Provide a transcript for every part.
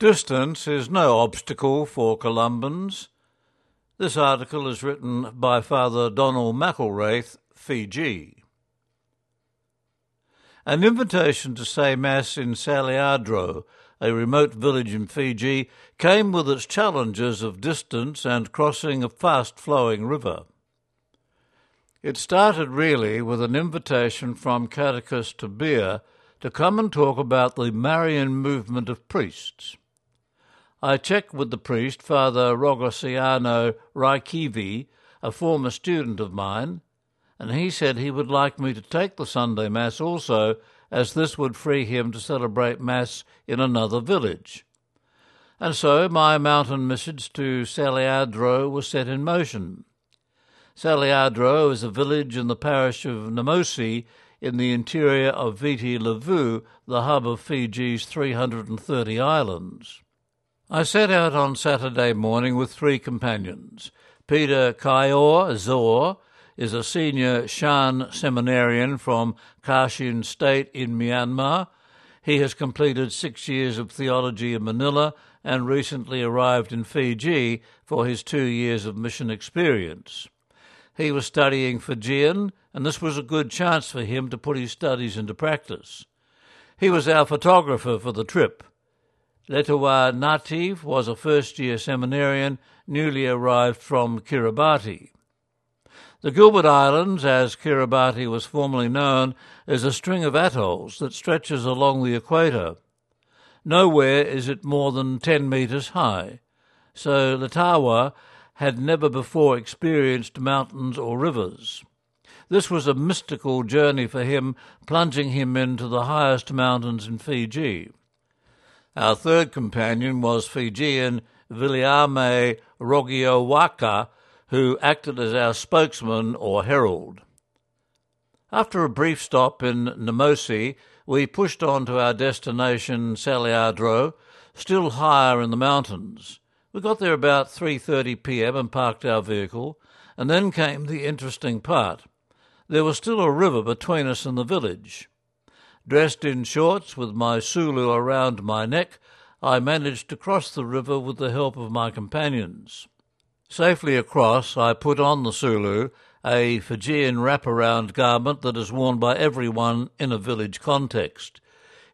Distance is no obstacle for Columbans. This article is written by Father Donald McIlraith, Fiji. An invitation to say Mass in Saliadro, a remote village in Fiji, came with its challenges of distance and crossing a fast flowing river. It started really with an invitation from Catechist to Tabir to come and talk about the Marian movement of priests. I checked with the priest, Father Rogosiano Raikivi, a former student of mine, and he said he would like me to take the Sunday Mass also, as this would free him to celebrate Mass in another village. And so my mountain message to Saliadro was set in motion. Saliadro is a village in the parish of Namosi in the interior of Viti Levu, the hub of Fiji's 330 islands. I set out on Saturday morning with three companions. Peter Kaior Zor is a senior Shan seminarian from Kachin State in Myanmar. He has completed six years of theology in Manila and recently arrived in Fiji for his two years of mission experience. He was studying Fijian, and this was a good chance for him to put his studies into practice. He was our photographer for the trip. Letawa Nativ was a first year seminarian newly arrived from Kiribati. The Gilbert Islands, as Kiribati was formerly known, is a string of atolls that stretches along the equator. Nowhere is it more than 10 metres high, so Letawa had never before experienced mountains or rivers. This was a mystical journey for him, plunging him into the highest mountains in Fiji. Our third companion was Fijian Viliame Rogiowaka, who acted as our spokesman or herald. After a brief stop in Namosi, we pushed on to our destination Saliadro, still higher in the mountains. We got there about 3:30 p.m. and parked our vehicle, and then came the interesting part. There was still a river between us and the village. Dressed in shorts with my sulu around my neck, I managed to cross the river with the help of my companions. Safely across, I put on the sulu, a Fijian wraparound garment that is worn by everyone in a village context.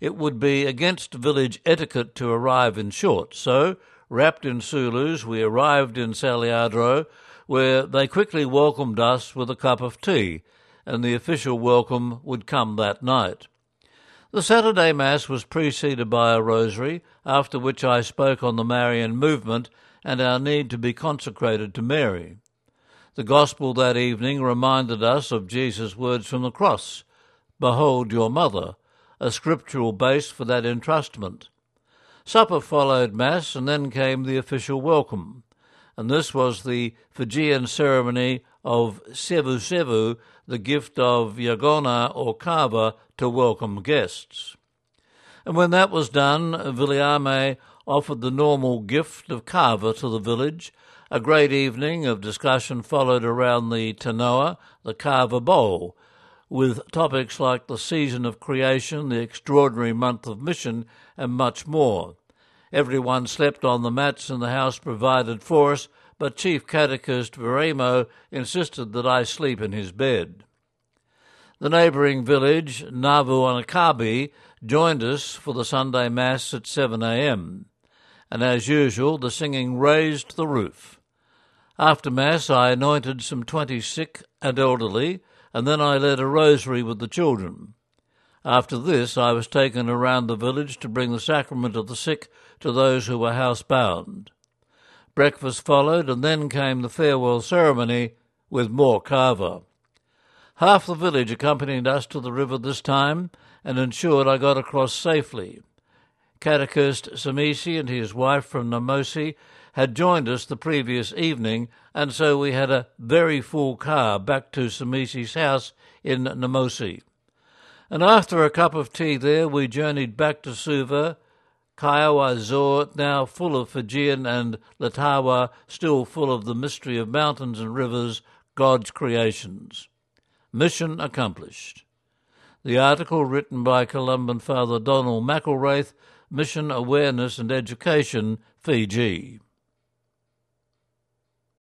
It would be against village etiquette to arrive in shorts, so Wrapped in Sulus, we arrived in Saliadro, where they quickly welcomed us with a cup of tea, and the official welcome would come that night. The Saturday Mass was preceded by a rosary, after which I spoke on the Marian movement and our need to be consecrated to Mary. The Gospel that evening reminded us of Jesus' words from the cross Behold your mother, a scriptural base for that entrustment. Supper followed Mass, and then came the official welcome. And this was the Fijian ceremony of Sevu Sevu, the gift of Yagona or Kava to welcome guests. And when that was done, Viliame offered the normal gift of kava to the village. A great evening of discussion followed around the tanoa, the kava bowl, with topics like the season of creation, the extraordinary month of mission, and much more. Everyone slept on the mats in the house provided for us, but Chief Catechist Veremo insisted that I sleep in his bed. The neighbouring village, Navu Anakabi, joined us for the Sunday Mass at 7 a.m., and as usual, the singing raised the roof. After Mass, I anointed some twenty sick and elderly, and then I led a rosary with the children. After this, I was taken around the village to bring the sacrament of the sick to those who were housebound. Breakfast followed, and then came the farewell ceremony with more kava. Half the village accompanied us to the river this time and ensured I got across safely. Catechist Samisi and his wife from Namosi had joined us the previous evening, and so we had a very full car back to Samisi's house in Namosi. And after a cup of tea there, we journeyed back to Suva, Kaiwa Zor, now full of Fijian, and Letawa, still full of the mystery of mountains and rivers, God's creations. Mission accomplished. The article written by Columban Father Donald McIlraith Mission Awareness and Education, Fiji.